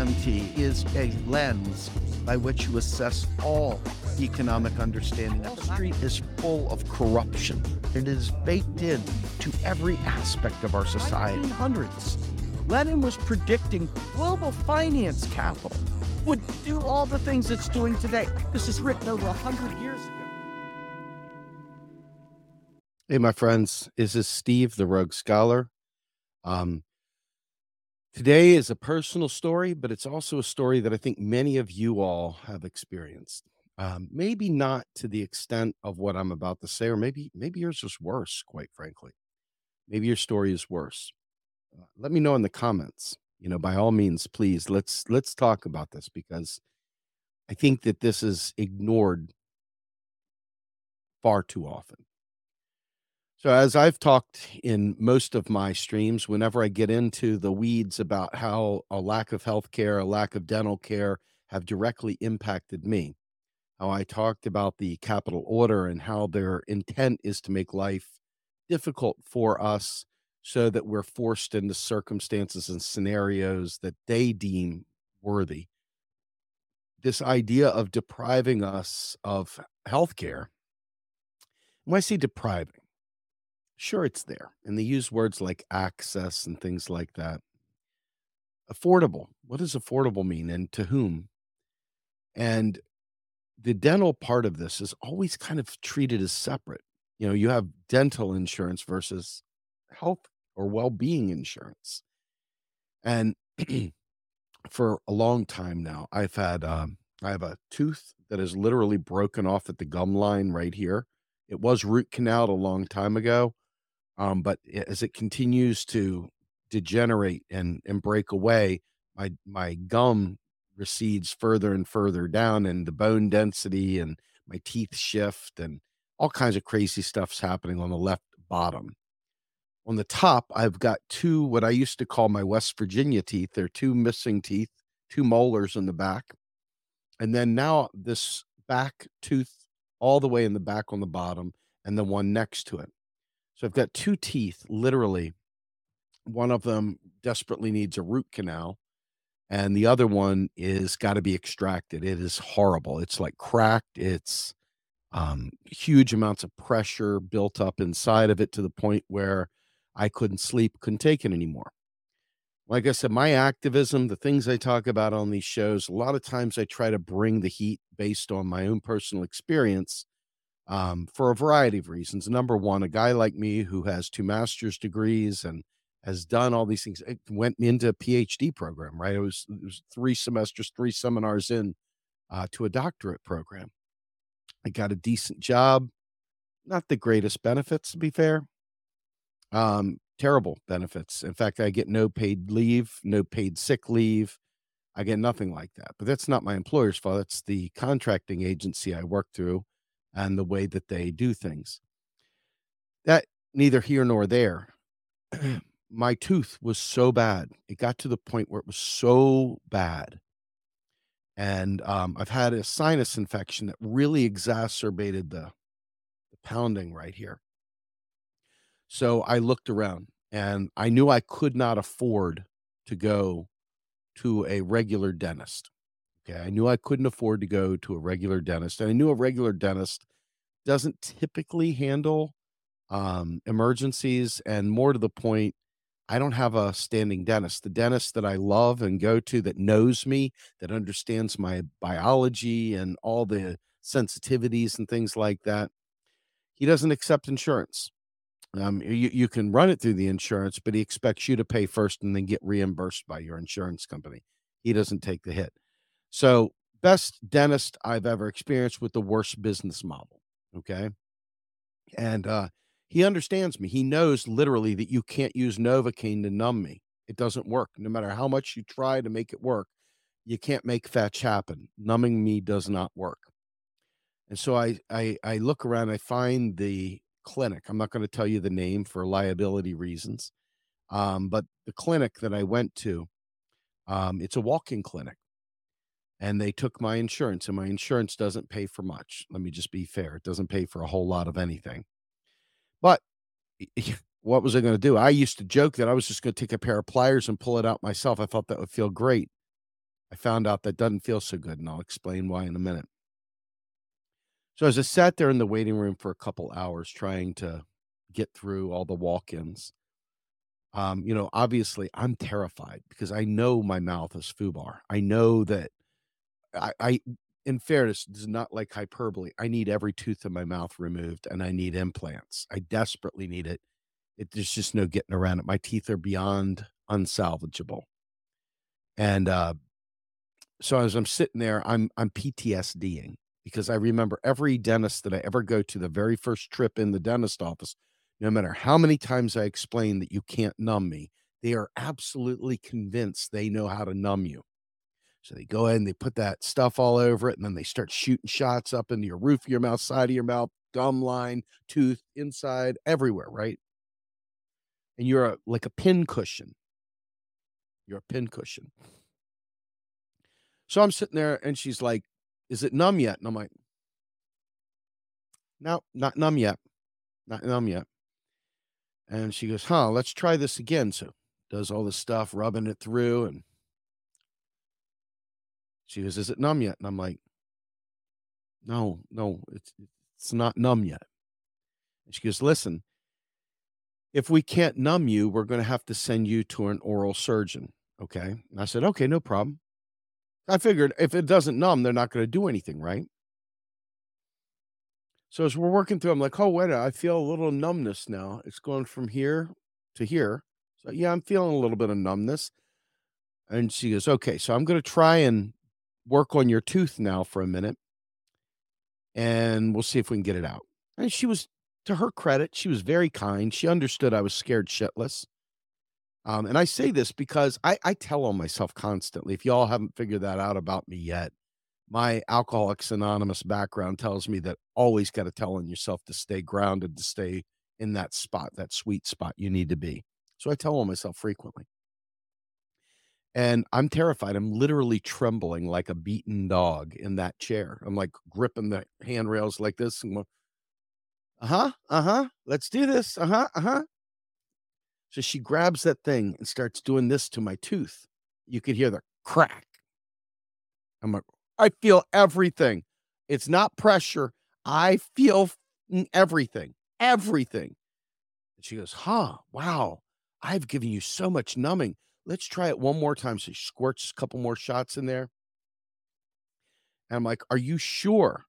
MMT is a lens by which you assess all economic understanding. Wall Street is full of corruption. It is baked in to every aspect of our society. Hundreds. Lenin was predicting global finance capital would do all the things it's doing today. This is written over 100 years ago. Hey, my friends, this is Steve, the Rogue Scholar. Um, today is a personal story, but it's also a story that I think many of you all have experienced. Um, maybe not to the extent of what I'm about to say, or maybe maybe yours is worse. Quite frankly, maybe your story is worse. Uh, let me know in the comments. You know, by all means, please let's let's talk about this because I think that this is ignored far too often. So, as I've talked in most of my streams, whenever I get into the weeds about how a lack of health care, a lack of dental care have directly impacted me, how I talked about the capital order and how their intent is to make life difficult for us so that we're forced into circumstances and scenarios that they deem worthy. This idea of depriving us of health care, when I say depriving, Sure, it's there. And they use words like access and things like that. Affordable. What does affordable mean and to whom? And the dental part of this is always kind of treated as separate. You know, you have dental insurance versus health or well being insurance. And for a long time now, I've had, um, I have a tooth that is literally broken off at the gum line right here. It was root canaled a long time ago um, but as it continues to degenerate and and break away, my my gum recedes further and further down, and the bone density and my teeth shift, and all kinds of crazy stuff's happening on the left bottom. On the top, I've got two what I used to call my West Virginia teeth. They're two missing teeth, two molars in the back, and then now this back tooth all the way in the back on the bottom, and the one next to it. So I've got two teeth, literally. One of them desperately needs a root canal, and the other one is got to be extracted. It is horrible. It's like cracked. It's um, huge amounts of pressure built up inside of it to the point where I couldn't sleep, couldn't take it anymore. Like I said, my activism, the things I talk about on these shows, a lot of times I try to bring the heat based on my own personal experience um, for a variety of reasons. Number one, a guy like me who has two master's degrees and has done all these things, went into a PhD program, right? It was, it was three semesters, three seminars in uh, to a doctorate program. I got a decent job, not the greatest benefits, to be fair. Um, terrible benefits. In fact, I get no paid leave, no paid sick leave. I get nothing like that. But that's not my employer's fault. That's the contracting agency I work through and the way that they do things. That neither here nor there. My tooth was so bad. It got to the point where it was so bad. And um, I've had a sinus infection that really exacerbated the, the pounding right here. So I looked around and I knew I could not afford to go to a regular dentist. Okay. I knew I couldn't afford to go to a regular dentist. And I knew a regular dentist doesn't typically handle um, emergencies. And more to the point, I don't have a standing dentist. The dentist that I love and go to that knows me, that understands my biology and all the sensitivities and things like that, he doesn't accept insurance. Um, you, you can run it through the insurance, but he expects you to pay first and then get reimbursed by your insurance company. He doesn't take the hit. So, best dentist I've ever experienced with the worst business model. Okay. And uh, he understands me. He knows literally that you can't use Novocaine to numb me. It doesn't work. No matter how much you try to make it work, you can't make fetch happen. Numbing me does not work. And so I I, I look around, I find the clinic. I'm not going to tell you the name for liability reasons. Um, but the clinic that I went to, um, it's a walk-in clinic and they took my insurance and my insurance doesn't pay for much let me just be fair it doesn't pay for a whole lot of anything but what was i going to do i used to joke that i was just going to take a pair of pliers and pull it out myself i thought that would feel great I found out that doesn't feel so good, and I'll explain why in a minute. So as I sat there in the waiting room for a couple hours trying to get through all the walk-ins, um, you know, obviously I'm terrified because I know my mouth is FUBAR. I know that I, I in fairness, is not like hyperbole. I need every tooth in my mouth removed and I need implants. I desperately need it. it there's just no getting around it. My teeth are beyond unsalvageable. And uh, so as I'm sitting there, I'm I'm PTSDing because I remember every dentist that I ever go to, the very first trip in the dentist office, no matter how many times I explain that you can't numb me, they are absolutely convinced they know how to numb you. So they go ahead and they put that stuff all over it, and then they start shooting shots up into your roof of your mouth, side of your mouth, gum line, tooth, inside, everywhere, right? And you're a, like a pin cushion. You're a pin cushion. So I'm sitting there, and she's like, is it numb yet? And I'm like, no, not numb yet. Not numb yet. And she goes, huh, let's try this again. So does all this stuff, rubbing it through. And she goes, is it numb yet? And I'm like, no, no, it's, it's not numb yet. And she goes, listen, if we can't numb you, we're going to have to send you to an oral surgeon. Okay. And I said, okay, no problem. I figured if it doesn't numb, they're not going to do anything, right? So as we're working through, I'm like, oh, wait, I feel a little numbness now. It's going from here to here. So yeah, I'm feeling a little bit of numbness. And she goes, okay, so I'm going to try and work on your tooth now for a minute and we'll see if we can get it out. And she was, to her credit, she was very kind. She understood I was scared shitless. Um, and I say this because I, I tell on myself constantly. If y'all haven't figured that out about me yet, my Alcoholics Anonymous background tells me that always got to tell on yourself to stay grounded, to stay in that spot, that sweet spot you need to be. So I tell on myself frequently. And I'm terrified. I'm literally trembling like a beaten dog in that chair. I'm like gripping the handrails like this and uh huh, uh huh, let's do this. Uh huh, uh huh. So she grabs that thing and starts doing this to my tooth. You could hear the crack. I'm like, I feel everything. It's not pressure. I feel everything, everything. And she goes, huh, wow, I've given you so much numbing. Let's try it one more time. So she squirts a couple more shots in there. And I'm like, are you sure?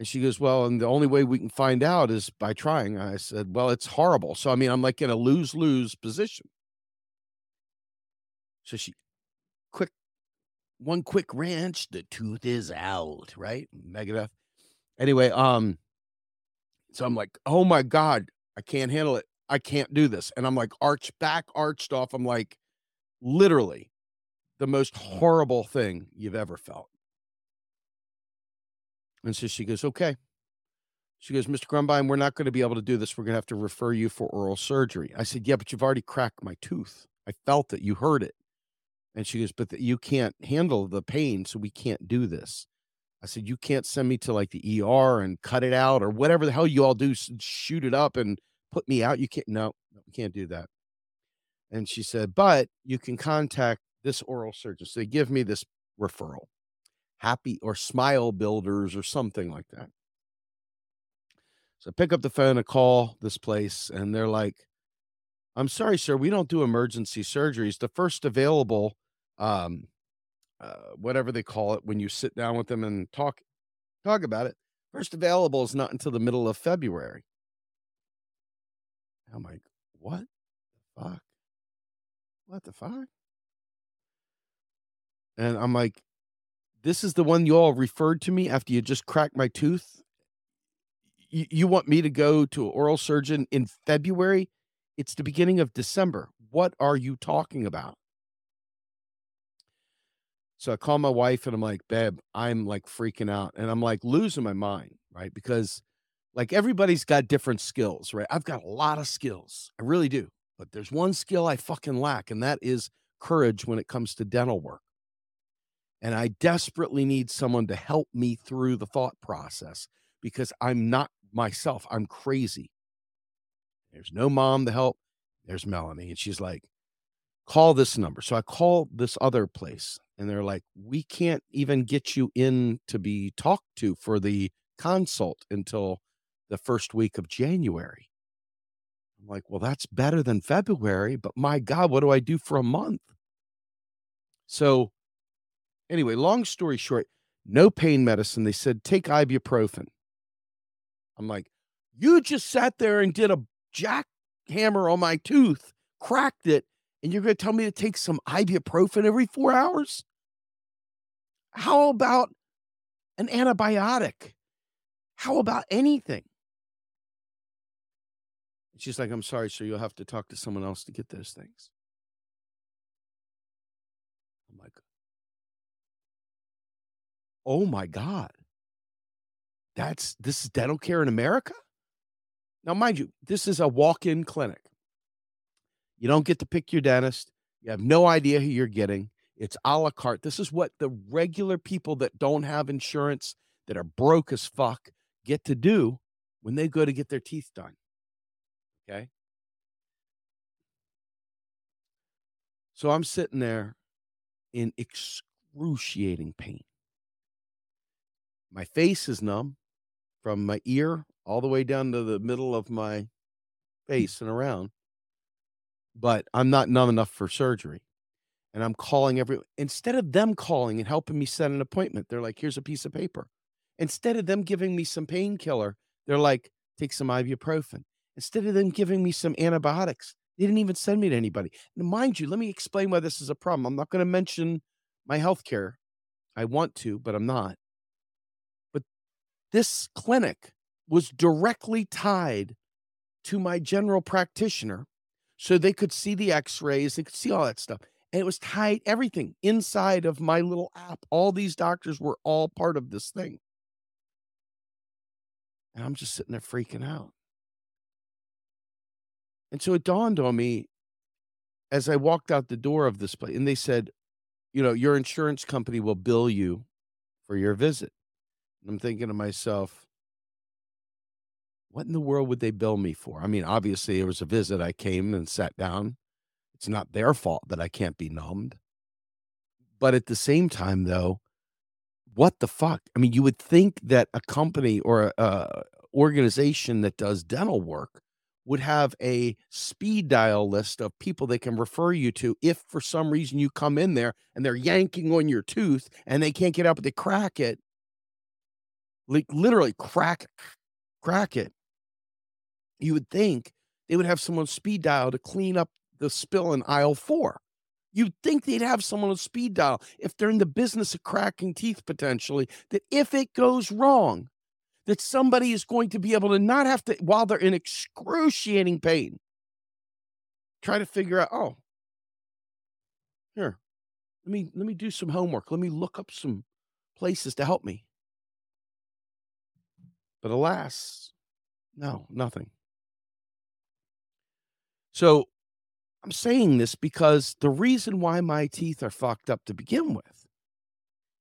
And she goes, Well, and the only way we can find out is by trying. I said, Well, it's horrible. So, I mean, I'm like in a lose lose position. So she, quick, one quick wrench, the tooth is out, right? Negative. Anyway, um, so I'm like, Oh my God, I can't handle it. I can't do this. And I'm like, arched back, arched off. I'm like, literally the most horrible thing you've ever felt. And so she goes, okay. She goes, Mr. Grumbine, we're not going to be able to do this. We're going to have to refer you for oral surgery. I said, yeah, but you've already cracked my tooth. I felt it. You heard it. And she goes, but the, you can't handle the pain, so we can't do this. I said, you can't send me to like the ER and cut it out or whatever the hell you all do, shoot it up and put me out. You can't, no, no we can't do that. And she said, but you can contact this oral surgeon. So they give me this referral happy or smile builders or something like that. So I pick up the phone and call this place, and they're like, I'm sorry, sir, we don't do emergency surgeries. The first available, um, uh, whatever they call it, when you sit down with them and talk talk about it, first available is not until the middle of February. I'm like, what the fuck? What the fuck? And I'm like, this is the one you all referred to me after you just cracked my tooth. You, you want me to go to an oral surgeon in February? It's the beginning of December. What are you talking about? So I call my wife and I'm like, babe, I'm like freaking out and I'm like losing my mind, right? Because like everybody's got different skills, right? I've got a lot of skills. I really do. But there's one skill I fucking lack, and that is courage when it comes to dental work. And I desperately need someone to help me through the thought process because I'm not myself. I'm crazy. There's no mom to help. There's Melanie. And she's like, call this number. So I call this other place and they're like, "We can't even get you in to be talked to for the consult until the first week of January." I'm like, "Well, that's better than February, but my God, what do I do for a month?" So, anyway, long story short, no pain medicine. They said, "Take ibuprofen." I'm like, "You just sat there and did a jackhammer on my tooth, cracked it, and you're going to tell me to take some ibuprofen every 4 hours?" How about an antibiotic? How about anything? She's like, I'm sorry, sir. You'll have to talk to someone else to get those things. I'm like, oh my God. That's this is dental care in America? Now, mind you, this is a walk in clinic. You don't get to pick your dentist. You have no idea who you're getting. It's a la carte. This is what the regular people that don't have insurance, that are broke as fuck, get to do when they go to get their teeth done. Okay. So I'm sitting there in excruciating pain. My face is numb from my ear all the way down to the middle of my face and around, but I'm not numb enough for surgery and I'm calling every instead of them calling and helping me set an appointment, they're like, here's a piece of paper. Instead of them giving me some painkiller, they're like, take some ibuprofen. Instead of them giving me some antibiotics, they didn't even send me to anybody. And mind you, let me explain why this is a problem. I'm not going to mention my health care. I want to, but I'm not. But this clinic was directly tied to my general practitioner so they could see the x-rays, they could see all that stuff and it was tied everything inside of my little app all these doctors were all part of this thing and i'm just sitting there freaking out and so it dawned on me as i walked out the door of this place and they said you know your insurance company will bill you for your visit and i'm thinking to myself what in the world would they bill me for i mean obviously it was a visit i came and sat down it's not their fault that I can't be numbed. But at the same time, though, what the fuck? I mean, you would think that a company or a, a organization that does dental work would have a speed dial list of people they can refer you to if for some reason you come in there and they're yanking on your tooth and they can't get out but they crack it. Like literally crack crack it. You would think they would have someone speed dial to clean up the spill in aisle four. You'd think they'd have someone on speed dial if they're in the business of cracking teeth potentially, that if it goes wrong, that somebody is going to be able to not have to, while they're in excruciating pain, try to figure out, oh, here, let me let me do some homework. Let me look up some places to help me. But alas, no, nothing. So I'm saying this because the reason why my teeth are fucked up to begin with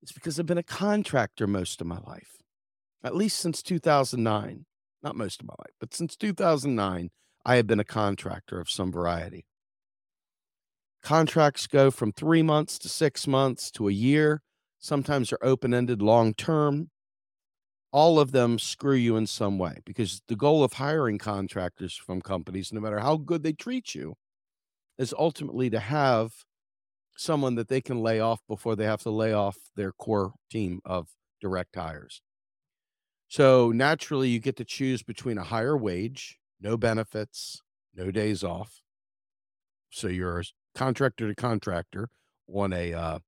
is because I've been a contractor most of my life, at least since 2009. Not most of my life, but since 2009, I have been a contractor of some variety. Contracts go from three months to six months to a year. Sometimes they're open ended long term. All of them screw you in some way because the goal of hiring contractors from companies, no matter how good they treat you, is ultimately to have someone that they can lay off before they have to lay off their core team of direct hires. So naturally, you get to choose between a higher wage, no benefits, no days off. So you're contractor to contractor on a uh,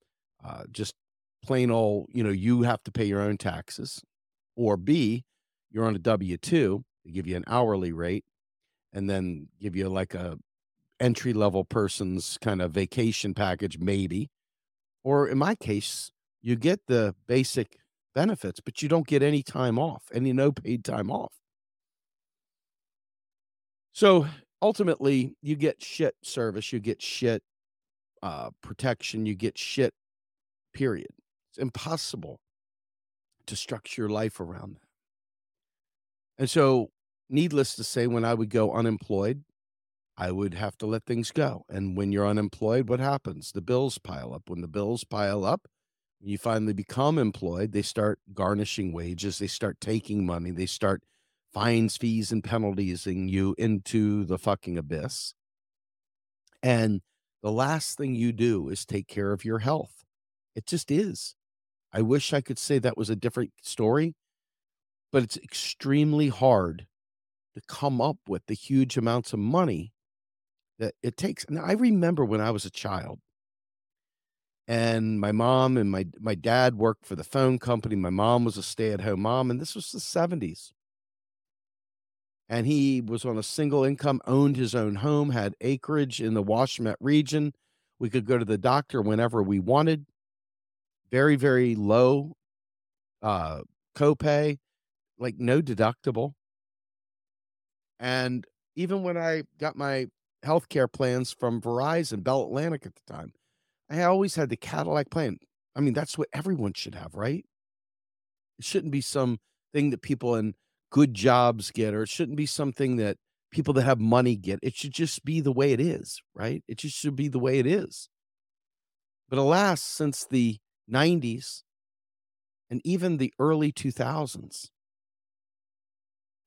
uh, just plain old, you know, you have to pay your own taxes. Or B, you're on a W 2, they give you an hourly rate and then give you like a entry level person's kind of vacation package, maybe. Or in my case, you get the basic benefits, but you don't get any time off, any no paid time off. So ultimately, you get shit service, you get shit uh, protection, you get shit, period. It's impossible to structure your life around that. And so, needless to say, when I would go unemployed, I would have to let things go. And when you're unemployed, what happens? The bills pile up. When the bills pile up, you finally become employed, they start garnishing wages, they start taking money, they start fines, fees, and penaltiesing you into the fucking abyss. And the last thing you do is take care of your health. It just is. I wish I could say that was a different story, but it's extremely hard to come up with the huge amounts of money that it takes. Now, I remember when I was a child, and my mom and my my dad worked for the phone company. My mom was a stay-at-home mom, and this was the 70s. And he was on a single income, owned his own home, had acreage in the Washtenaw region. We could go to the doctor whenever we wanted. Very, very low uh copay, like no deductible. And even when I got my healthcare plans from Verizon, Bell Atlantic at the time, I always had the Cadillac plan. I mean, that's what everyone should have, right? It shouldn't be some thing that people in good jobs get, or it shouldn't be something that people that have money get. It should just be the way it is, right? It just should be the way it is. But alas, since the 90s and even the early 2000s,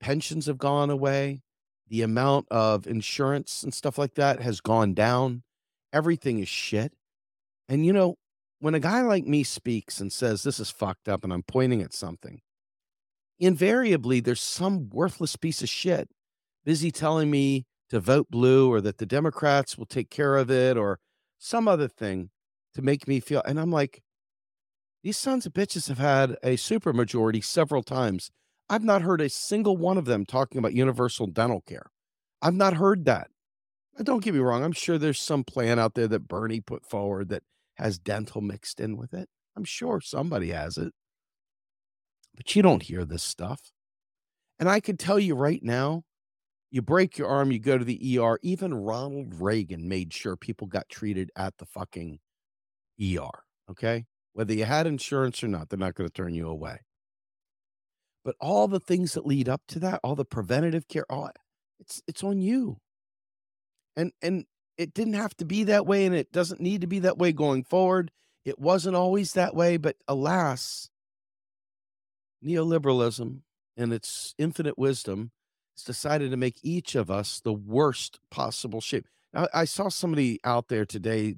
pensions have gone away. The amount of insurance and stuff like that has gone down. Everything is shit. And you know, when a guy like me speaks and says this is fucked up and I'm pointing at something, invariably there's some worthless piece of shit busy telling me to vote blue or that the Democrats will take care of it or some other thing to make me feel. And I'm like, these sons of bitches have had a supermajority several times. I've not heard a single one of them talking about universal dental care. I've not heard that. Don't get me wrong. I'm sure there's some plan out there that Bernie put forward that has dental mixed in with it. I'm sure somebody has it. But you don't hear this stuff. And I could tell you right now, you break your arm, you go to the ER. Even Ronald Reagan made sure people got treated at the fucking ER. Okay. Whether you had insurance or not, they're not going to turn you away. But all the things that lead up to that, all the preventative care, all it's it's on you. And and it didn't have to be that way and it doesn't need to be that way going forward. It wasn't always that way, but alas, neoliberalism and its infinite wisdom has decided to make each of us the worst possible shape. Now, I saw somebody out there today,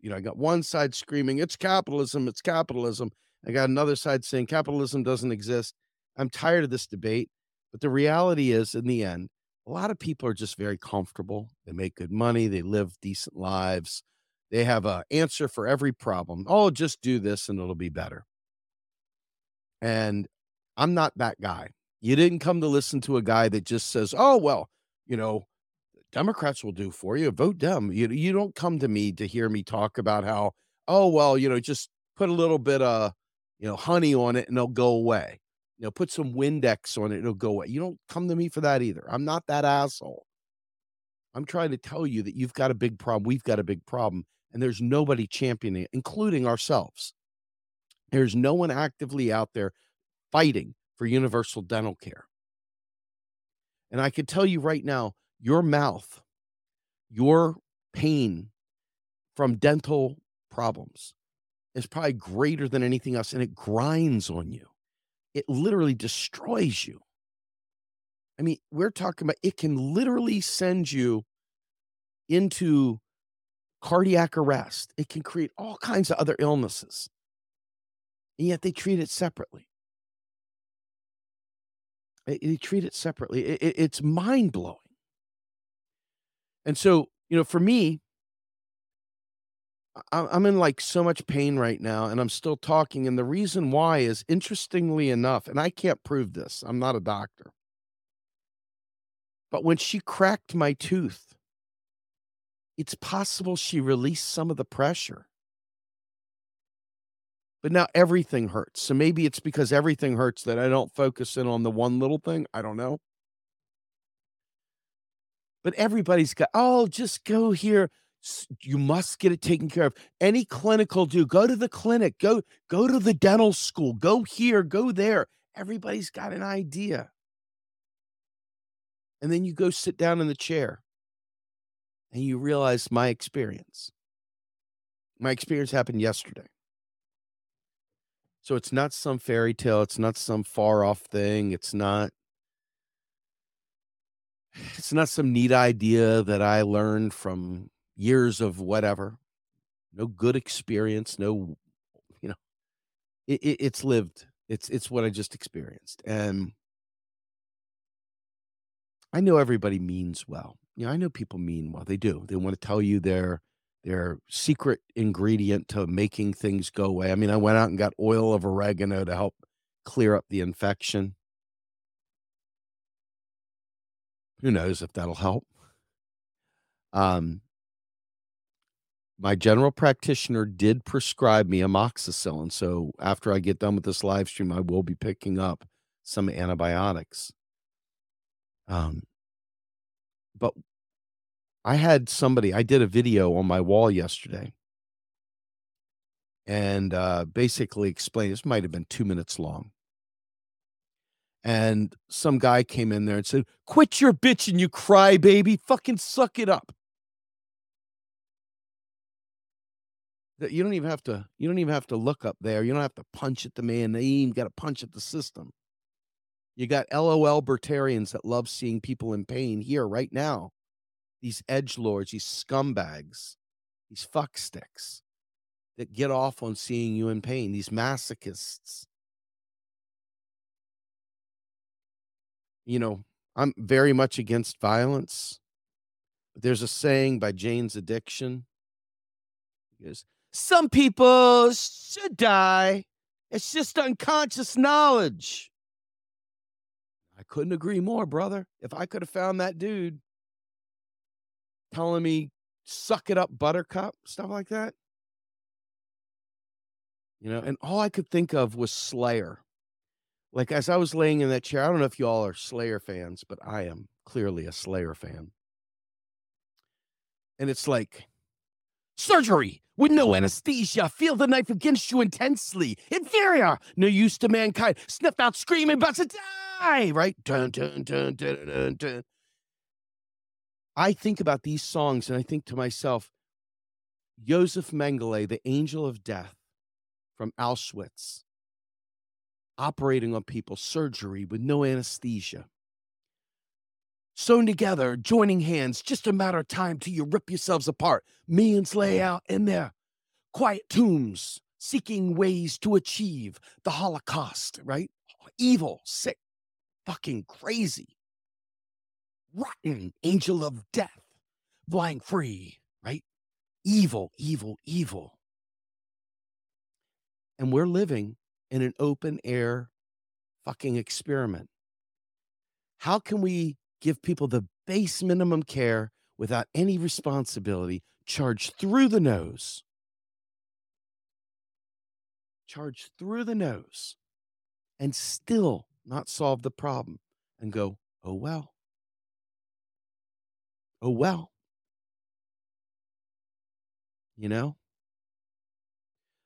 you know, I got one side screaming, it's capitalism, it's capitalism. I got another side saying capitalism doesn't exist. I'm tired of this debate. But the reality is, in the end, a lot of people are just very comfortable. They make good money, they live decent lives. They have an answer for every problem. Oh, just do this and it'll be better. And I'm not that guy. You didn't come to listen to a guy that just says, "Oh, well, you know, Democrats will do for you. Vote them." You you don't come to me to hear me talk about how, "Oh, well, you know, just put a little bit of, you know, honey on it and it'll go away." You know, put some Windex on it, it'll go away. You don't come to me for that either. I'm not that asshole. I'm trying to tell you that you've got a big problem. We've got a big problem. And there's nobody championing it, including ourselves. There's no one actively out there fighting for universal dental care. And I can tell you right now, your mouth, your pain from dental problems is probably greater than anything else, and it grinds on you it literally destroys you. I mean, we're talking about it can literally send you into cardiac arrest. It can create all kinds of other illnesses. And yet they treat it separately. They, treat it separately. It, it, it's mind blowing. And so, you know, for me, I'm in like so much pain right now and I'm still talking. And the reason why is interestingly enough, and I can't prove this, I'm not a doctor. But when she cracked my tooth, it's possible she released some of the pressure. But now everything hurts. So maybe it's because everything hurts that I don't focus in on the one little thing. I don't know. But everybody's got, oh, just go here you must get it taken care of any clinical do go to the clinic go go to the dental school go here go there everybody's got an idea and then you go sit down in the chair and you realize my experience. My experience happened yesterday. So it's not some fairy tale, it's not some far off thing, it's not it's not some neat idea that I learned from years of whatever. No good experience, no you know. It, it, it's lived. It's it's what I just experienced. And I know everybody means well. You know, I know people mean well. They do. They want to tell you their their secret ingredient to making things go away. I mean, I went out and got oil of oregano to help clear up the infection. Who knows if that'll help? Um, my general practitioner did prescribe me amoxicillin. So after I get done with this live stream, I will be picking up some antibiotics. Um, but I had somebody, I did a video on my wall yesterday and uh, basically explained this might have been two minutes long. And some guy came in there and said, Quit your bitching, you cry baby. Fucking suck it up. You don't even have to you don't even have to look up there. You don't have to punch at the man. They even got to punch at the system. You got LOL Bertarians that love seeing people in pain here right now. These edge lords, these scumbags, these fucksticks that get off on seeing you in pain, these masochists. You know, I'm very much against violence. But there's a saying by Jane's Addiction. He goes, some people should die. It's just unconscious knowledge. I couldn't agree more, brother. If I could have found that dude telling me, suck it up, buttercup, stuff like that. You know, and all I could think of was Slayer. Like as I was laying in that chair, I don't know if you all are Slayer fans, but I am clearly a Slayer fan. And it's like, Surgery with no anesthesia. Feel the knife against you intensely. Inferior. No use to mankind. Sniff out screaming, about to die. Right? Dun, dun, dun, dun, dun, dun. I think about these songs and I think to myself, Josef Mengele, the angel of death from Auschwitz, operating on people, surgery with no anesthesia sewn together, joining hands, just a matter of time till you rip yourselves apart. Millions lay mm. out in their quiet tombs, seeking ways to achieve the Holocaust, right? Evil, sick, fucking crazy, rotten angel of death, flying free, right? Evil, evil, evil. And we're living in an open air fucking experiment. How can we give people the base minimum care without any responsibility, charge through the nose. Charge through the nose and still not solve the problem and go, oh well. Oh well. You know?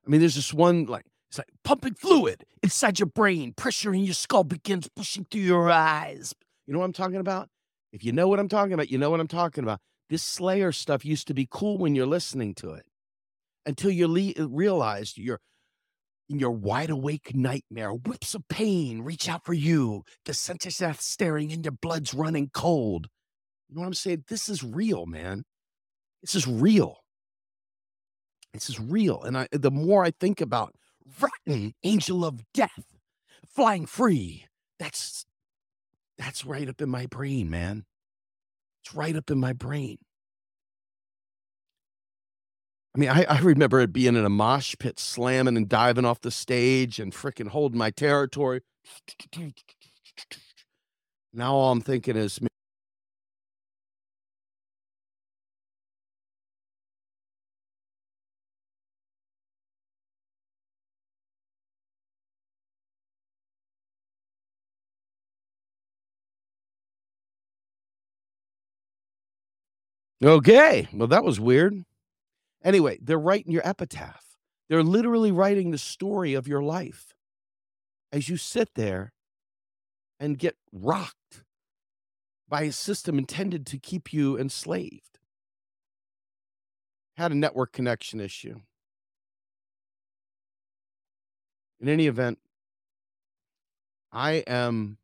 I mean, there's this one like it's like pumping fluid inside your brain, pressure in your skull begins pushing through your eyes. You know what I'm talking about? If you know what I'm talking about, you know what I'm talking about. This Slayer stuff used to be cool when you're listening to it until you le- uh, realized you're in your wide awake nightmare. Whips of pain reach out for you. The sense of death staring and your blood's running cold. You know what I'm saying? This is real, man. This is real. This is real. And I the more I think about rotten angel of death flying free, that's that's right up in my brain, man. It's right up in my brain. I mean, I, I remember it being in a mosh pit, slamming and diving off the stage and freaking holding my territory. Now all I'm thinking is, Okay. Well, that was weird. Anyway, they're writing your epitaph. They're literally writing the story of your life as you sit there and get rocked by a system intended to keep you enslaved. had a network connection issue. In any event, I am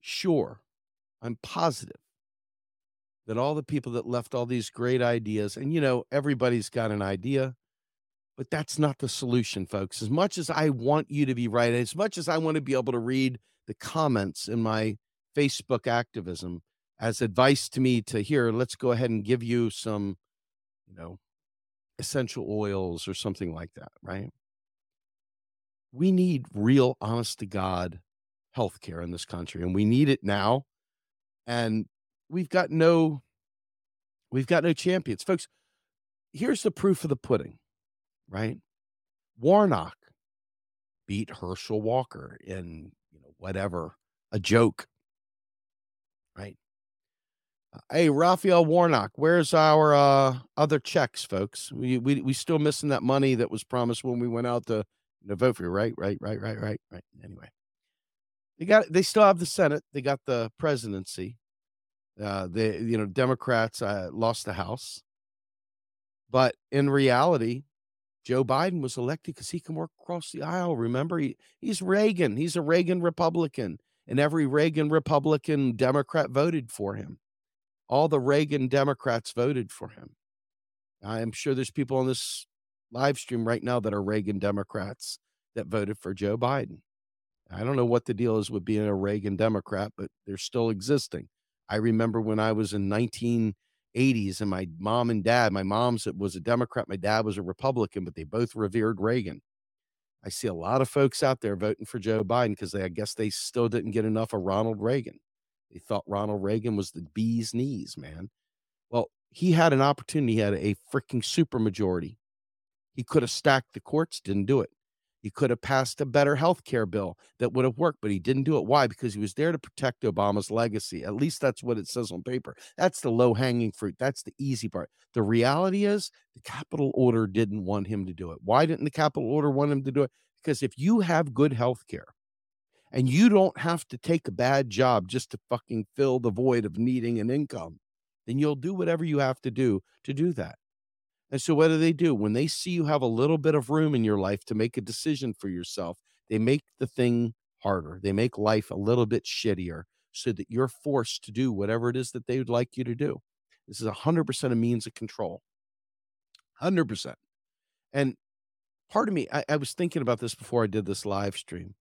sure, I'm positive that all the people that left all these great ideas, and you know, everybody's got an idea, but that's not the solution, folks. As much as I want you to be right, as much as I want to be able to read the comments in my Facebook activism as advice to me to here, let's go ahead and give you some, you know, essential oils or something like that, right? We need real, honest to God healthcare in this country, and we need it now. And we've got no, we've got no champions, folks. Here's the proof of the pudding, right? Warnock beat Herschel Walker in you know whatever a joke, right? Hey, Raphael Warnock, where's our uh, other checks, folks? We, we we still missing that money that was promised when we went out to, to vote for you, right? Right, right, right, right, right. Anyway, they got they still have the Senate, they got the presidency. Uh, they you know Democrats uh, lost the House, but in reality, Joe Biden was elected because he can work across the aisle. Remember, he, he's Reagan. He's a Reagan Republican, and every Reagan Republican Democrat voted for him. All the Reagan Democrats voted for him. I'm sure there's people on this live stream right now that are Reagan Democrats that voted for Joe Biden. I don't know what the deal is with being a Reagan Democrat, but they're still existing. I remember when I was in 1980s and my mom and dad, my mom's was a Democrat, my dad was a Republican, but they both revered Reagan. I see a lot of folks out there voting for Joe Biden because I guess they still didn't get enough of Ronald Reagan. They thought Ronald Reagan was the bee's knees, man. Well, he had an opportunity, he had a freaking supermajority. He could have stacked the courts, didn't do it. He could have passed a better health care bill that would have worked, but he didn't do it. Why? Because he was there to protect Obama's legacy. At least that's what it says on paper. That's the low hanging fruit. That's the easy part. The reality is the capital order didn't want him to do it. Why didn't the capital order want him to do it? Because if you have good health care and you don't have to take a bad job just to fucking fill the void of needing an income, then you'll do whatever you have to do to do that. And so, what do they do? When they see you have a little bit of room in your life to make a decision for yourself, they make the thing harder. They make life a little bit shittier so that you're forced to do whatever it is that they would like you to do. This is 100% a means of control. 100%. And part of me, I, I was thinking about this before I did this live stream.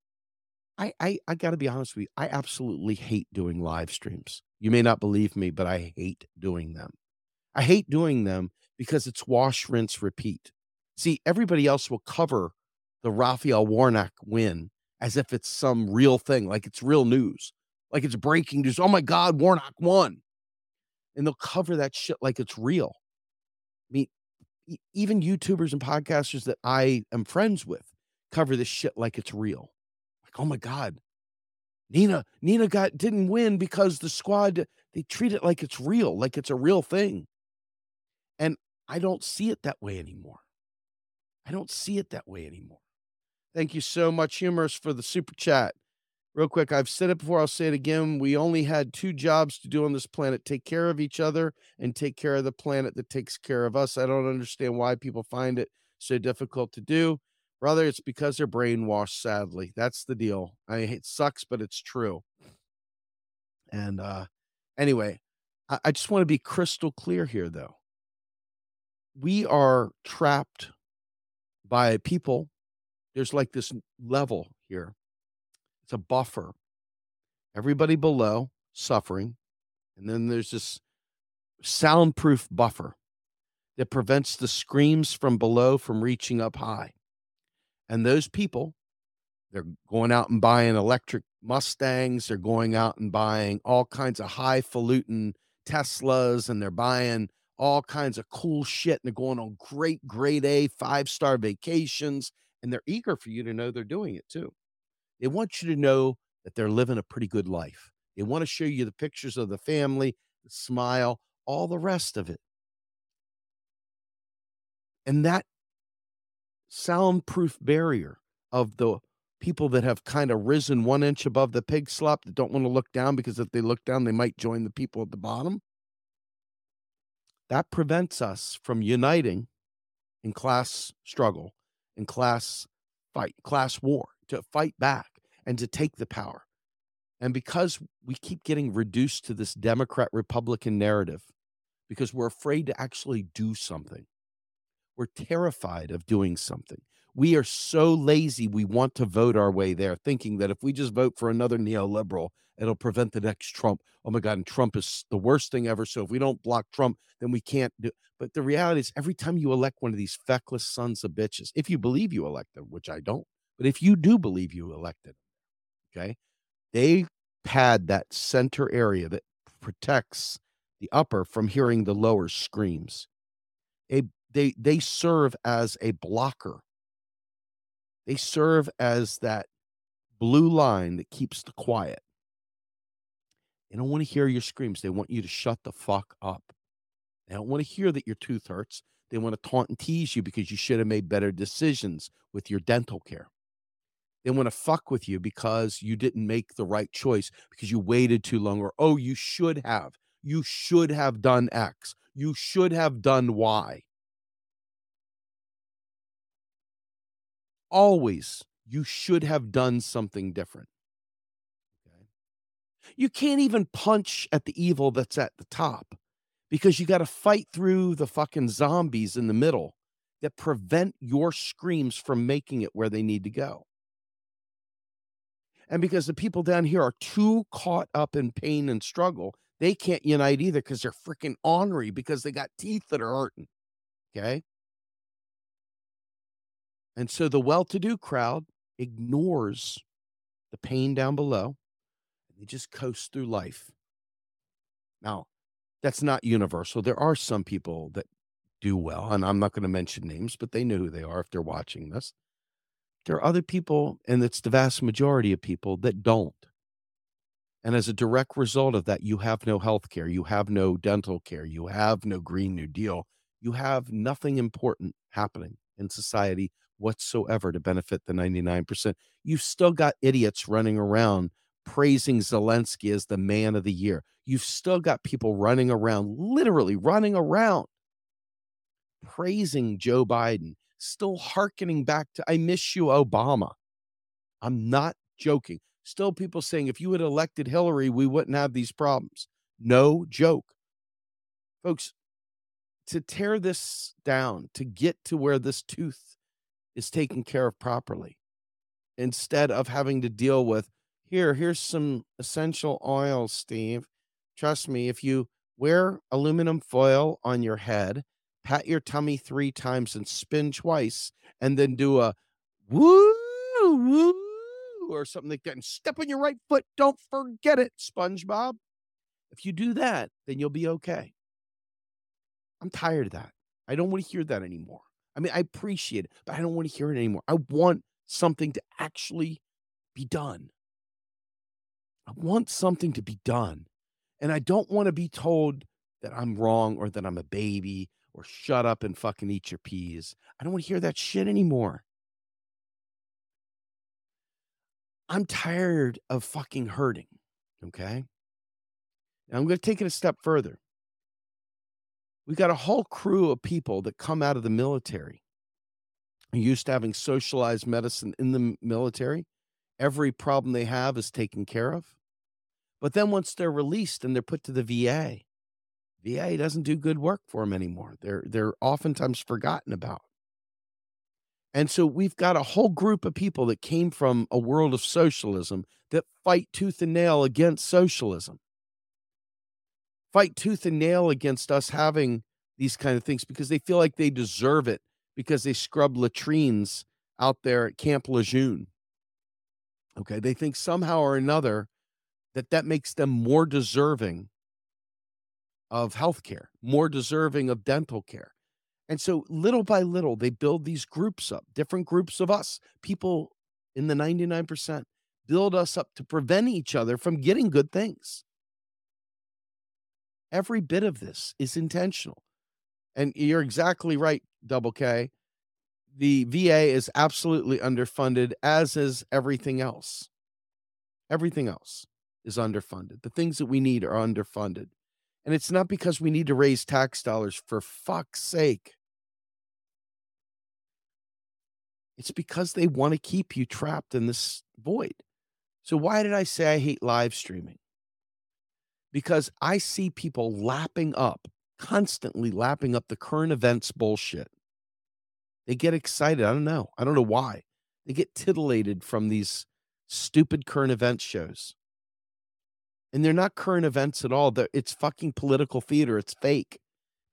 I, I, I got to be honest with you. I absolutely hate doing live streams. You may not believe me, but I hate doing them. I hate doing them because it's wash, rinse, repeat. See, everybody else will cover the Raphael Warnock win as if it's some real thing, like it's real news, like it's breaking news. Oh my God, Warnock won. And they'll cover that shit like it's real. I mean, even YouTubers and podcasters that I am friends with cover this shit like it's real. Like, oh my God, Nina, Nina got didn't win because the squad they treat it like it's real, like it's a real thing. And I don't see it that way anymore. I don't see it that way anymore. Thank you so much, Humorous, for the super chat. Real quick, I've said it before, I'll say it again. We only had two jobs to do on this planet take care of each other and take care of the planet that takes care of us. I don't understand why people find it so difficult to do. Brother, it's because they're brainwashed, sadly. That's the deal. I mean, it sucks, but it's true. And uh anyway, I, I just want to be crystal clear here though we are trapped by people. There's like this level here. It's a buffer. Everybody below suffering. And then there's this soundproof buffer that prevents the screams from below from reaching up high. And those people, they're going out and buying electric Mustangs. They're going out and buying all kinds of highfalutin Teslas, and they're buying all kinds of cool shit and they're going on great grade A five star vacations and they're eager for you to know they're doing it too. They want you to know that they're living a pretty good life. They want to show you the pictures of the family, the smile, all the rest of it. And that soundproof barrier of the people that have kind of risen one inch above the pig slop that don't want to look down because if they look down, they might join the people at the bottom that prevents us from uniting in class struggle, in class fight, class war, to fight back and to take the power. And because we keep getting reduced to this Democrat Republican narrative, because we're afraid to actually do something, we're terrified of doing something. We are so lazy, we want to vote our way there, thinking that if we just vote for another neoliberal, it'll prevent the next Trump. Oh my God, and Trump is the worst thing ever. So if we don't block Trump, then we can't do. But the reality is, every time you elect one of these feckless sons of bitches, if you believe you elected, them, which I don't, but if you do believe you elected, okay, they pad that center area that protects the upper from hearing the lower screams. A, they they serve as a blocker. They serve as that blue line that keeps the quiet. They don't want to hear your screams. They want you to shut the fuck up. They don't want to hear that your tooth hurts. They want to taunt and tease you because you should have made better decisions with your dental care. They want to fuck with you because you didn't make the right choice because you waited too long, or oh, you should have. You should have done X. You should have done Y. Always, you should have done something different. Okay. You can't even punch at the evil that's at the top because you got to fight through the fucking zombies in the middle that prevent your screams from making it where they need to go. And because the people down here are too caught up in pain and struggle, they can't unite either because they're freaking ornery because they got teeth that are hurting. Okay. And so the well to do crowd ignores the pain down below and they just coast through life. Now, that's not universal. There are some people that do well, and I'm not going to mention names, but they know who they are if they're watching this. There are other people, and it's the vast majority of people that don't. And as a direct result of that, you have no health care, you have no dental care, you have no Green New Deal, you have nothing important happening in society whatsoever to benefit the 99%. You've still got idiots running around praising Zelensky as the man of the year. You've still got people running around, literally running around, praising Joe Biden still hearkening back to, I miss you, Obama. I'm not joking. Still, people saying if you had elected Hillary, we wouldn't have these problems. No joke. Folks, to tear this down, to get to where this tooth is taken care of properly, instead of having to deal with, here, here's some essential oil, Steve. Trust me, if you wear aluminum foil on your head pat your tummy three times and spin twice, and then do a woo woo or something like that, and step on your right foot. Don't forget it, SpongeBob. If you do that, then you'll be okay. I'm tired of that. I don't want to hear that anymore. I mean, I appreciate it, but I don't want to hear it anymore. I want something to actually be done. I want something to be done. And I don't want to be told that I'm wrong or that I'm a baby or shut up and fucking eat your peas. I don't want to hear that shit anymore. I'm tired of fucking hurting. Okay. Now I'm going to take it a step further. We got a whole crew of people that come out of the military, used to having socialized medicine in the military. Every problem they have is taken care of. But then once they're released and they're put to the VA, VA doesn't do good work for them anymore. They're they're oftentimes forgotten about. And so we've got a whole group of people that came from a world of socialism that fight tooth and nail against socialism. Fight tooth and nail against us having these kind of things because they feel like they deserve it because they scrub latrines out there at Camp Lejeune. Okay, they think somehow or another that that makes them more deserving of healthcare, more deserving of dental care. And so little by little, they build these groups up, different groups of us, people in the 99% build us up to prevent each other from getting good things. Every bit of this is intentional. And you're exactly right, Double K. The VA is absolutely underfunded, as is everything else. Everything else is underfunded. The things that we need are underfunded. And it's not because we need to raise tax dollars for fuck's sake. It's because they want to keep you trapped in this void. So, why did I say I hate live streaming? Because I see people lapping up, constantly lapping up the current events bullshit. They get excited. I don't know. I don't know why. They get titillated from these stupid current events shows. And they're not current events at all. They're, it's fucking political theater. It's fake.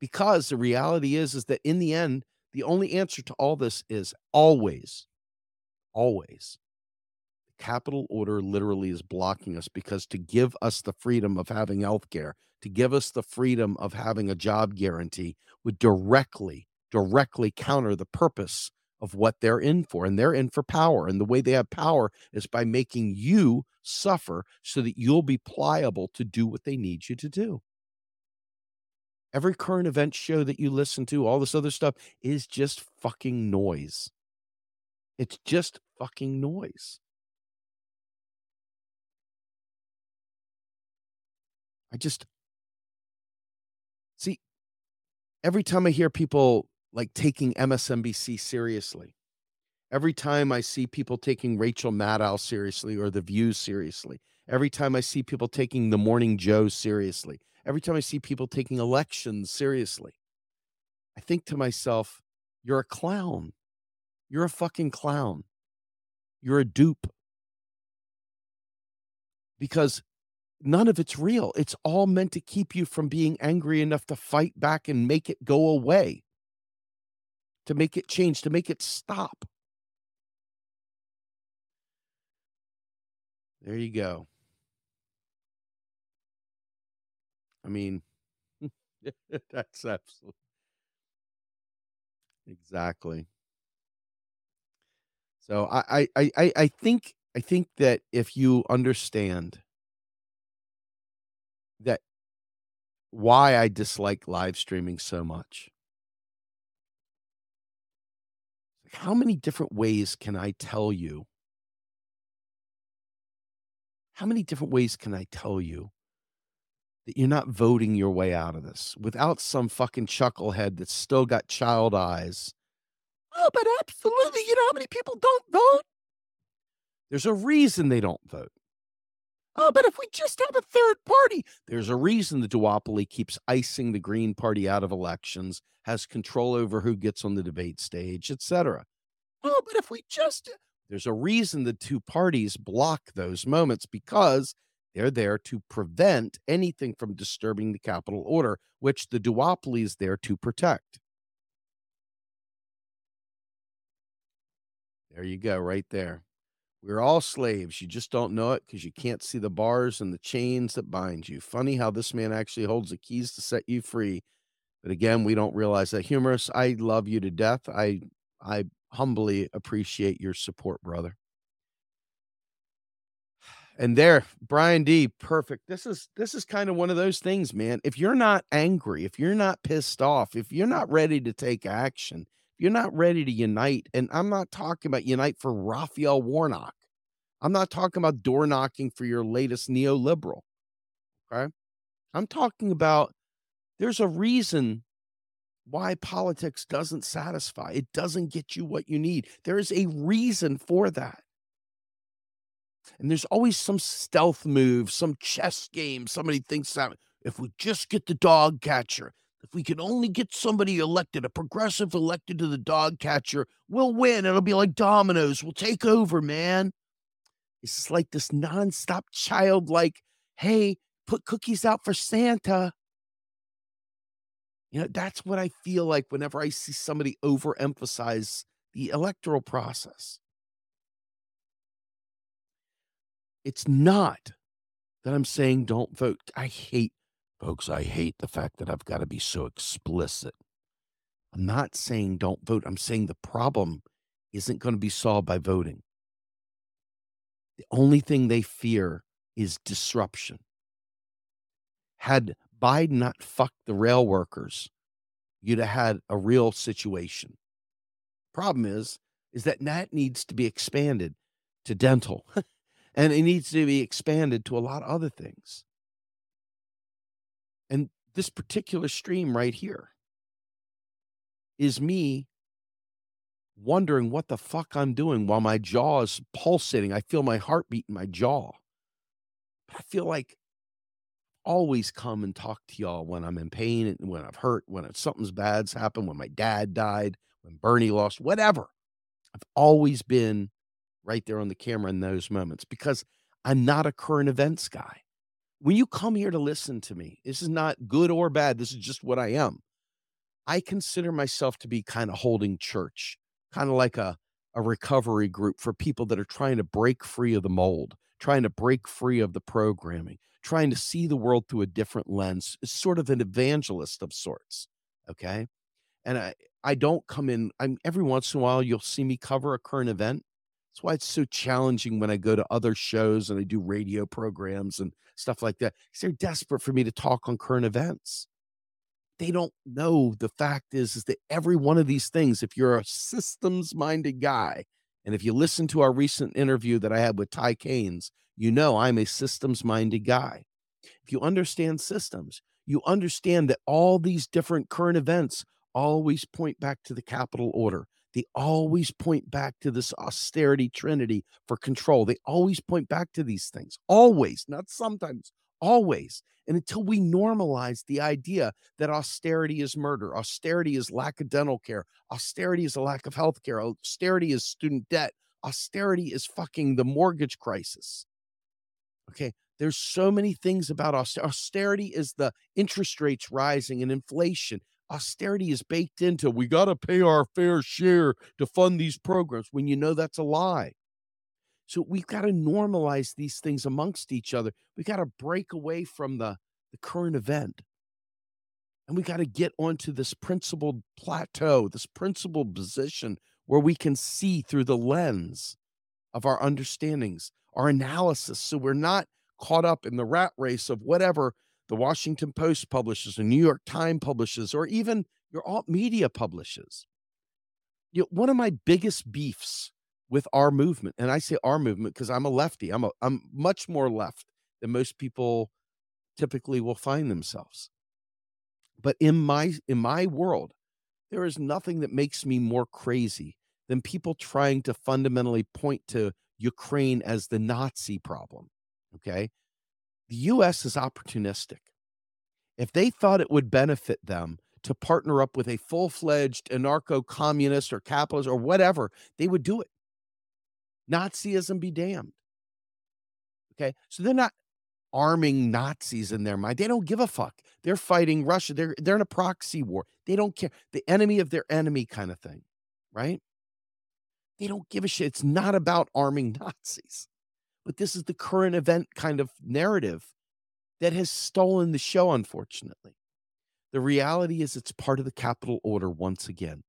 Because the reality is, is that in the end, the only answer to all this is always, always capital order literally is blocking us because to give us the freedom of having health care, to give us the freedom of having a job guarantee would directly, directly counter the purpose of what they're in for. And they're in for power. And the way they have power is by making you suffer so that you'll be pliable to do what they need you to do. Every current event show that you listen to, all this other stuff is just fucking noise. It's just fucking noise. I just see every time I hear people like taking MSNBC seriously, every time I see people taking Rachel Maddow seriously or The View seriously, every time I see people taking The Morning Joe seriously, every time I see people taking elections seriously, I think to myself, you're a clown. You're a fucking clown. You're a dupe. Because none of it's real. It's all meant to keep you from being angry enough to fight back and make it go away, to make it change, to make it stop. There you go. I mean, that's absolutely exactly. So I, I I I think I think that if you understand why I dislike live streaming so much. How many different ways can I tell you? How many different ways can I tell you that you're not voting your way out of this without some fucking chucklehead that's still got child eyes? Oh, but absolutely. You know how many people don't vote? There's a reason they don't vote. Oh, but if we just have a third party, there's a reason the duopoly keeps icing the Green Party out of elections, has control over who gets on the debate stage, etc. Oh, but if we just there's a reason the two parties block those moments because they're there to prevent anything from disturbing the capital order, which the duopoly is there to protect. There you go, right there. We're all slaves. You just don't know it because you can't see the bars and the chains that bind you. Funny how this man actually holds the keys to set you free. But again, we don't realize that. Humorous, I love you to death. I I humbly appreciate your support, brother. And there, Brian D, perfect. This is this is kind of one of those things, man. If you're not angry, if you're not pissed off, if you're not ready to take action, you're not ready to unite, and I'm not talking about unite for Raphael Warnock. I'm not talking about door knocking for your latest neoliberal. Okay. I'm talking about there's a reason why politics doesn't satisfy. It doesn't get you what you need. There is a reason for that. And there's always some stealth move, some chess game. Somebody thinks that if we just get the dog catcher, if we can only get somebody elected, a progressive elected to the dog catcher, we'll win. It'll be like dominoes. We'll take over, man. It's like this nonstop childlike, hey, put cookies out for Santa. You know, that's what I feel like whenever I see somebody overemphasize the electoral process. It's not that I'm saying don't vote. I hate Folks, I hate the fact that I've got to be so explicit. I'm not saying don't vote. I'm saying the problem isn't going to be solved by voting. The only thing they fear is disruption. Had Biden not fucked the rail workers, you'd have had a real situation. Problem is, is that that needs to be expanded to dental, and it needs to be expanded to a lot of other things. And this particular stream right here is me wondering what the fuck I'm doing while my jaw is pulsating. I feel my heartbeat in my jaw. But I feel like always come and talk to y'all when I'm in pain and when I've hurt, when something's bad's happened, when my dad died, when Bernie lost, whatever. I've always been right there on the camera in those moments because I'm not a current events guy. When you come here to listen to me, this is not good or bad. This is just what I am. I consider myself to be kind of holding church, kind of like a, a recovery group for people that are trying to break free of the mold, trying to break free of the programming, trying to see the world through a different lens. It's sort of an evangelist of sorts. Okay. And I, I don't come in, I'm every once in a while you'll see me cover a current event. That's why it's so challenging when I go to other shows and I do radio programs and stuff like that. Because they're desperate for me to talk on current events. They don't know the fact is, is that every one of these things, if you're a systems minded guy, and if you listen to our recent interview that I had with Ty Keynes, you know I'm a systems minded guy. If you understand systems, you understand that all these different current events always point back to the capital order. They always point back to this austerity trinity for control. They always point back to these things, always, not sometimes, always. And until we normalize the idea that austerity is murder, austerity is lack of dental care, austerity is a lack of health care, austerity is student debt, austerity is fucking the mortgage crisis. Okay. There's so many things about austerity. Austerity is the interest rates rising and inflation austerity is baked into we got to pay our fair share to fund these programs when you know that's a lie. So we've got to normalize these things amongst each other. We got to break away from the, the current event. And we got to get onto this principled plateau, this principled position where we can see through the lens of our understandings, our analysis. So we're not caught up in the rat race of whatever the Washington Post publishes, the New York Times publishes, or even your alt media publishes. You know, one of my biggest beefs with our movement, and I say our movement because I'm a lefty. I'm a I'm much more left than most people typically will find themselves. But in my in my world, there is nothing that makes me more crazy than people trying to fundamentally point to Ukraine as the Nazi problem. Okay the US is opportunistic. If they thought it would benefit them to partner up with a full fledged anarcho communist or capitalist or whatever, they would do it. Nazism be damned. Okay. So they're not arming Nazis in their mind. They don't give a fuck. They're fighting Russia. They're they're in a proxy war. They don't care. The enemy of their enemy kind of thing. Right? They don't give a shit. It's not about arming Nazis. But this is the current event kind of narrative that has stolen the show, unfortunately. The reality is it's part of the capital order once again.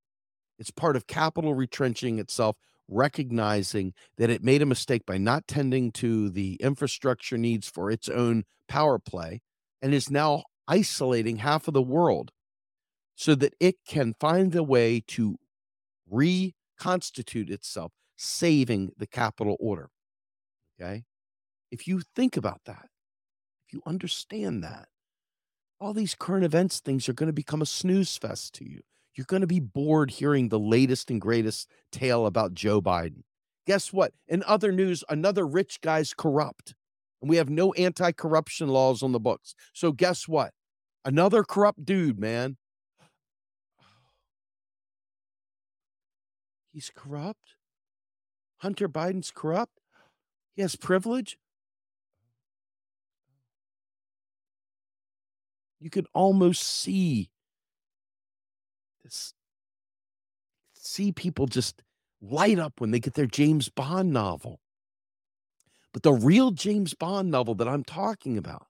It's part of capital retrenching itself, recognizing that it made a mistake by not tending to the infrastructure needs for its own power play and is now isolating half of the world so that it can find a way to reconstitute itself, saving the capital order. Okay. If you think about that, if you understand that, all these current events things are going to become a snooze fest to you. You're going to be bored hearing the latest and greatest tale about Joe Biden. Guess what? In other news, another rich guy's corrupt. And we have no anti corruption laws on the books. So, guess what? Another corrupt dude, man. He's corrupt. Hunter Biden's corrupt. He has privilege. You can almost see this, see people just light up when they get their James Bond novel. But the real James Bond novel that I'm talking about,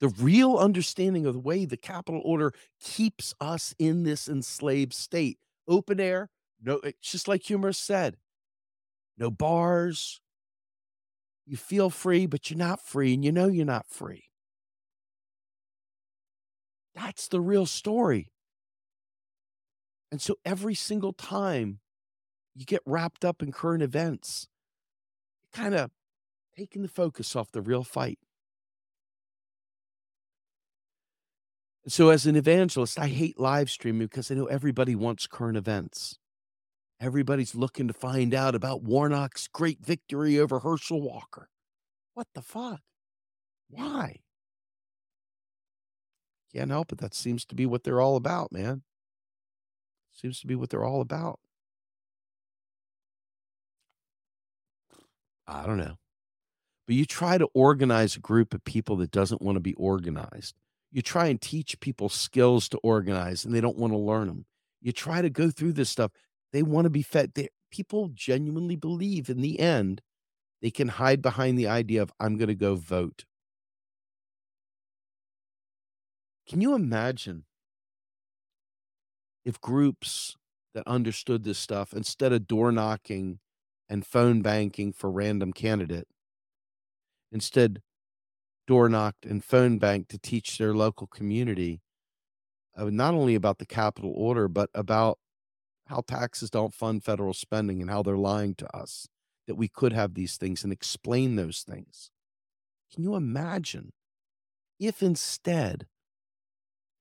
the real understanding of the way the capital order keeps us in this enslaved state, open air, no, it's just like humorist said, no bars, you feel free, but you're not free, and you know you're not free. That's the real story. And so every single time you get wrapped up in current events, kind of taking the focus off the real fight. So, as an evangelist, I hate live streaming because I know everybody wants current events. Everybody's looking to find out about Warnock's great victory over Herschel Walker. What the fuck? Why? Can't help it. That seems to be what they're all about, man. Seems to be what they're all about. I don't know. But you try to organize a group of people that doesn't want to be organized. You try and teach people skills to organize and they don't want to learn them. You try to go through this stuff. They want to be fed. They, people genuinely believe in the end they can hide behind the idea of I'm going to go vote. Can you imagine if groups that understood this stuff, instead of door knocking and phone banking for random candidate, instead door knocked and phone banked to teach their local community uh, not only about the capital order, but about how taxes don't fund federal spending and how they're lying to us, that we could have these things and explain those things. Can you imagine if instead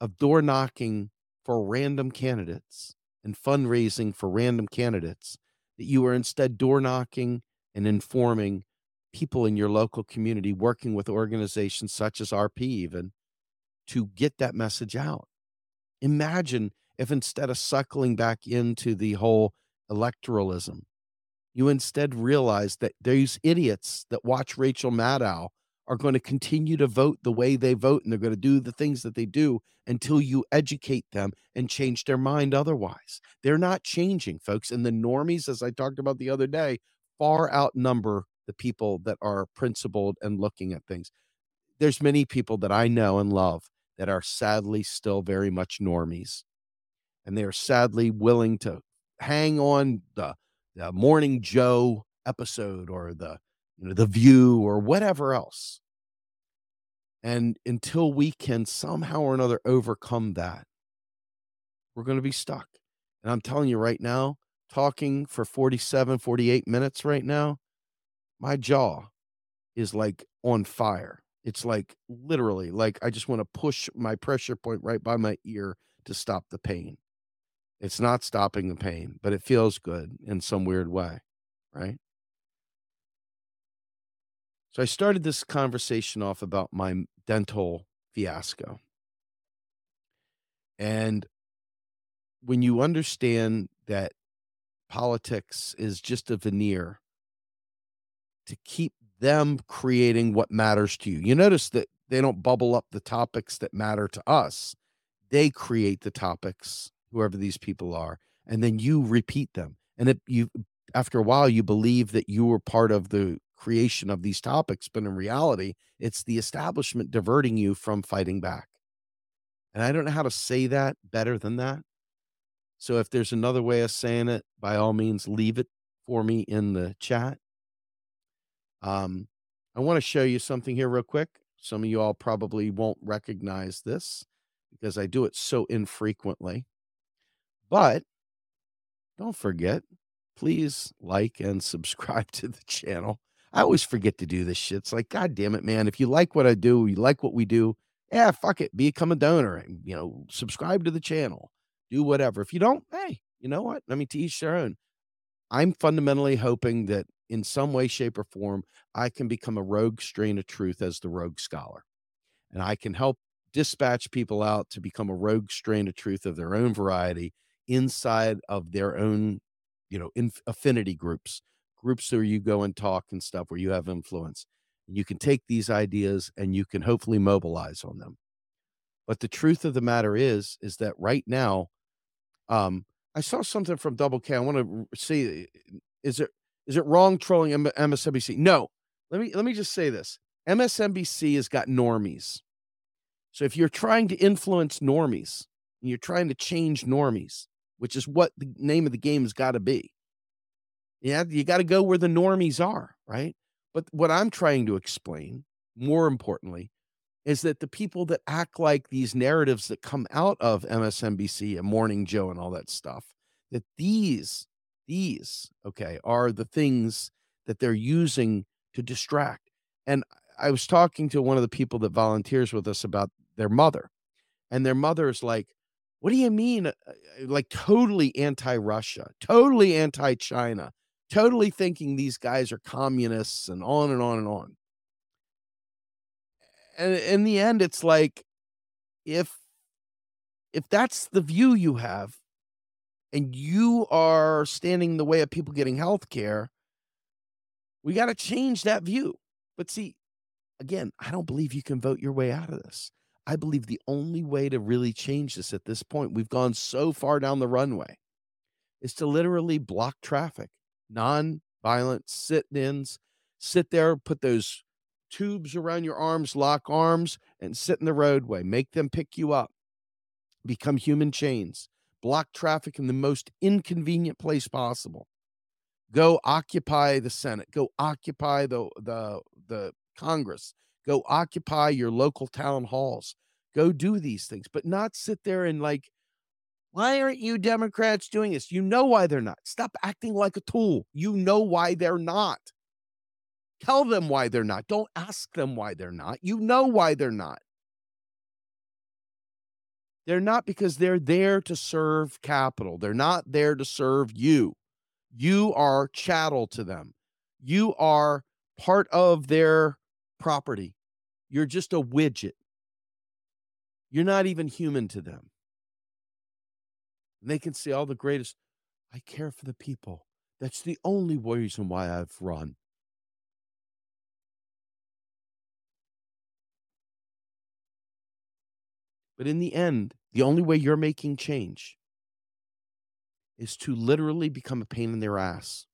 of door knocking for random candidates and fundraising for random candidates, that you are instead door knocking and informing people in your local community, working with organizations such as RP, even to get that message out. Imagine if instead of suckling back into the whole electoralism, you instead realize that these idiots that watch Rachel Maddow are going to continue to vote the way they vote and they're going to do the things that they do until you educate them and change their mind otherwise. They're not changing, folks. And the normies, as I talked about the other day, far outnumber the people that are principled and looking at things. There's many people that I know and love that are sadly still very much normies. And they are sadly willing to hang on the, the Morning Joe episode or the you know, the view or whatever else. And until we can somehow or another overcome that, we're going to be stuck. And I'm telling you right now, talking for 47, 48 minutes right now, my jaw is like on fire. It's like literally like I just want to push my pressure point right by my ear to stop the pain. It's not stopping the pain, but it feels good in some weird way, right? So I started this conversation off about my dental fiasco. And when you understand that politics is just a veneer to keep them creating what matters to you, you notice that they don't bubble up the topics that matter to us. They create the topics, whoever these people are, and then you repeat them. And if you, after a while, you believe that you were part of the creation of these topics, but in reality, it's the establishment diverting you from fighting back. And I don't know how to say that better than that. So if there's another way of saying it, by all means, leave it for me in the chat. Um, I want to show you something here real quick. Some of you all probably won't recognize this because I do it so infrequently. But don't forget, please like and subscribe to the channel. I always forget to do this shit. It's like, God damn it, man. If you like what I do, you like what we do, yeah, fuck it. Become a donor and, you know, subscribe to the channel, do whatever. If you don't, hey, you know what? I mean, to each their own. I'm fundamentally hoping that in some way, shape, or form, I can become a rogue strain of truth as the rogue scholar. And I can help dispatch people out to become a rogue strain of truth of their own variety inside of their own, you know, in affinity groups groups where you go and talk and stuff where you have influence. You can take these ideas and you can hopefully mobilize on them. But the truth of the matter is, is that right now, um, I saw something from Double K. I want to see is it is it wrong trolling MSNBC? No. Let me let me just say this. MSNBC has got normies. So if you're trying to influence normies and you're trying to change normies, which is what the name of the game has got to be, yeah, you got to go where the normies are, right? But what I'm trying to explain, more importantly, is that the people that act like these narratives that come out of MSNBC and Morning Joe and all that stuff, that these, these, okay, are the things that they're using to distract. And I was talking to one of the people that volunteers with us about their mother. and their mother is like, "What do you mean?" Uh, uh, like totally anti-Russia, totally anti-China, totally thinking these guys are communists and on and on and on. And in the end, it's like if if that's the view you have and you are standing in the way of people getting health care, we got to change that view. But see, again, I don't believe you can vote your way out of this. I believe the only way to really change this at this point, we've gone so far down the runway, is to literally block traffic, non violent sit ins, sit there, put those tubes around your arms, lock arms, and sit in the roadway. Make them pick you up. Become human chains. Block traffic in the most inconvenient place possible. Go occupy the Senate. Go occupy the the the Congress. Go occupy your local town halls. Go do these things, but not sit there and like, why aren't you Democrats doing this? You know why they're not. Stop acting like a tool. You know why they're not. Tell them why they're not. Don't ask them why they're not. You know why they're not. They're not because they're there to serve capital. They're not there to serve you. You are chattel to them. You are part of their property. You're just a widget. You're not even human to them. And they can say all the greatest, I care for the people. That's the only reason why I've run. But in the end, the only way you're making change is to literally become a pain in their ass,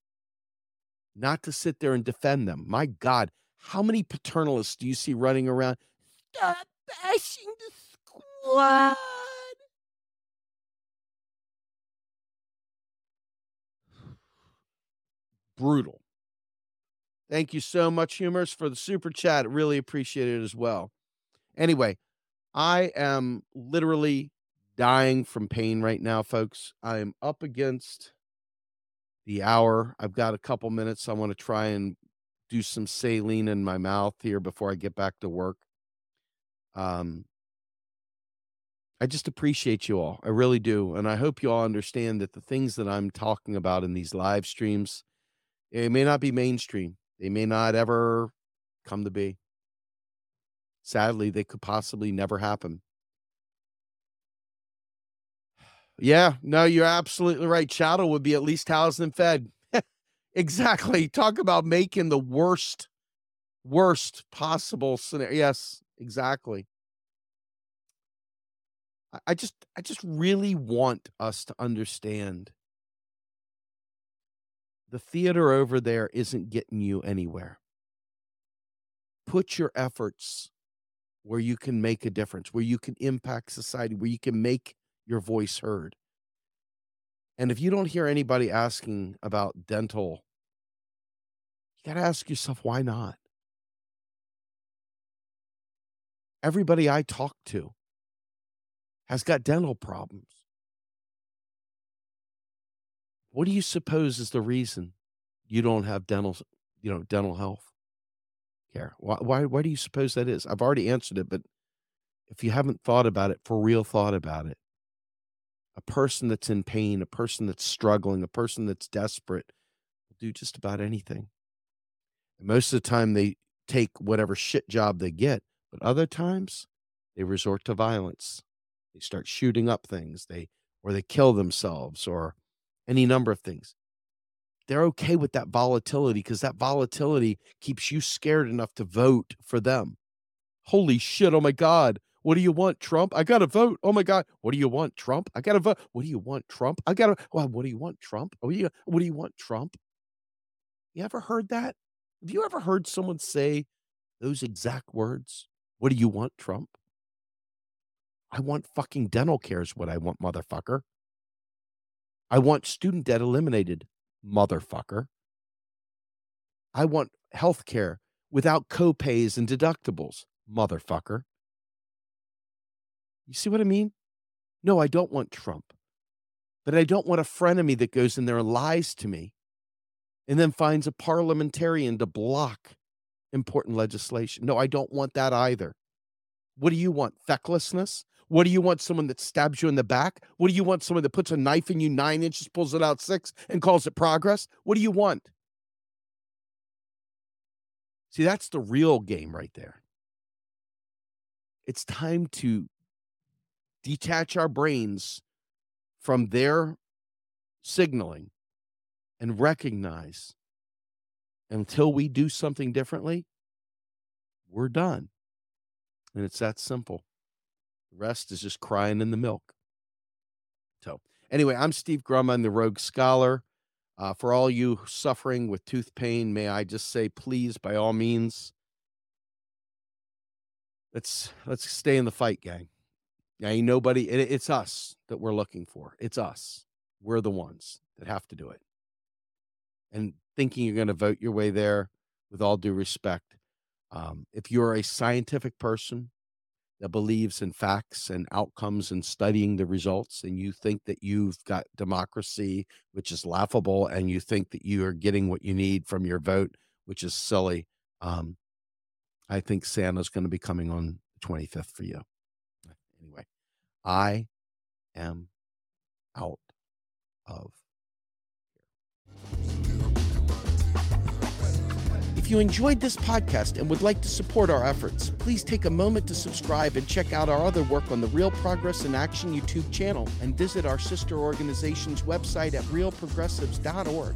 not to sit there and defend them. My God, how many paternalists do you see running around? Stop bashing the squad. Brutal. Thank you so much, Humors, for the super chat. Really appreciate it as well. Anyway, I am literally dying from pain right now, folks. I am up against the hour. I've got a couple minutes. I want to try and do some saline in my mouth here before I get back to work. Um, I just appreciate you all. I really do. And I hope you all understand that the things that I'm talking about in these live streams, it may not be mainstream. They may not ever come to be. Sadly, they could possibly never happen. Yeah, no, you're absolutely right. Chattel would be at least housed and fed. Exactly. Talk about making the worst, worst possible scenario. Yes, exactly. I just, I just really want us to understand the theater over there isn't getting you anywhere. Put your efforts where you can make a difference, where you can impact society, where you can make your voice heard. And if you don't hear anybody asking about dental, you got to ask yourself, why not? Everybody I talk to has got dental problems. What do you suppose is the reason you don't have dental, you know, dental health? care? Why, why, why do you suppose that is? I've already answered it, but if you haven't thought about it, for real thought about it, a person that's in pain, a person that's struggling, a person that's desperate will do just about anything. Most of the time, they take whatever shit job they get, but other times they resort to violence. They start shooting up things, they or they kill themselves, or any number of things they're okay with that volatility because that volatility keeps you scared enough to vote for them. Holy shit. Oh my God. What do you want, Trump? I got to vote. Oh my God. What do you want, Trump? I got to vote. What do you want, Trump? I got to. Well, what do you want, Trump? Oh, do you, what do you want, Trump? You ever heard that? Have you ever heard someone say those exact words? What do you want, Trump? I want fucking dental care, is what I want, motherfucker. I want student debt eliminated motherfucker. I want health care without copays and deductibles, motherfucker. You see what I mean? No, I don't want Trump. But I don't want a frenemy that goes in there and lies to me and then finds a parliamentarian to block important legislation. No, I don't want that either. What do you want? Fecklessness? What do you want? Someone that stabs you in the back? What do you want? Someone that puts a knife in you nine inches, pulls it out six, and calls it progress? What do you want? See, that's the real game right there. It's time to detach our brains from their signaling and recognize until we do something differently, we're done. And it's that simple. The rest is just crying in the milk. So, anyway, I'm Steve Grum. I'm the Rogue Scholar. Uh, for all you suffering with tooth pain, may I just say, please, by all means, let's let's stay in the fight, gang. Ain't nobody. It, it's us that we're looking for. It's us. We're the ones that have to do it. And thinking you're going to vote your way there, with all due respect, um, if you're a scientific person that believes in facts and outcomes and studying the results, and you think that you've got democracy, which is laughable, and you think that you are getting what you need from your vote, which is silly, um, I think Santa's going to be coming on the 25th for you. Anyway, I am out of If you enjoyed this podcast and would like to support our efforts, please take a moment to subscribe and check out our other work on the Real Progress in Action YouTube channel and visit our sister organization's website at realprogressives.org.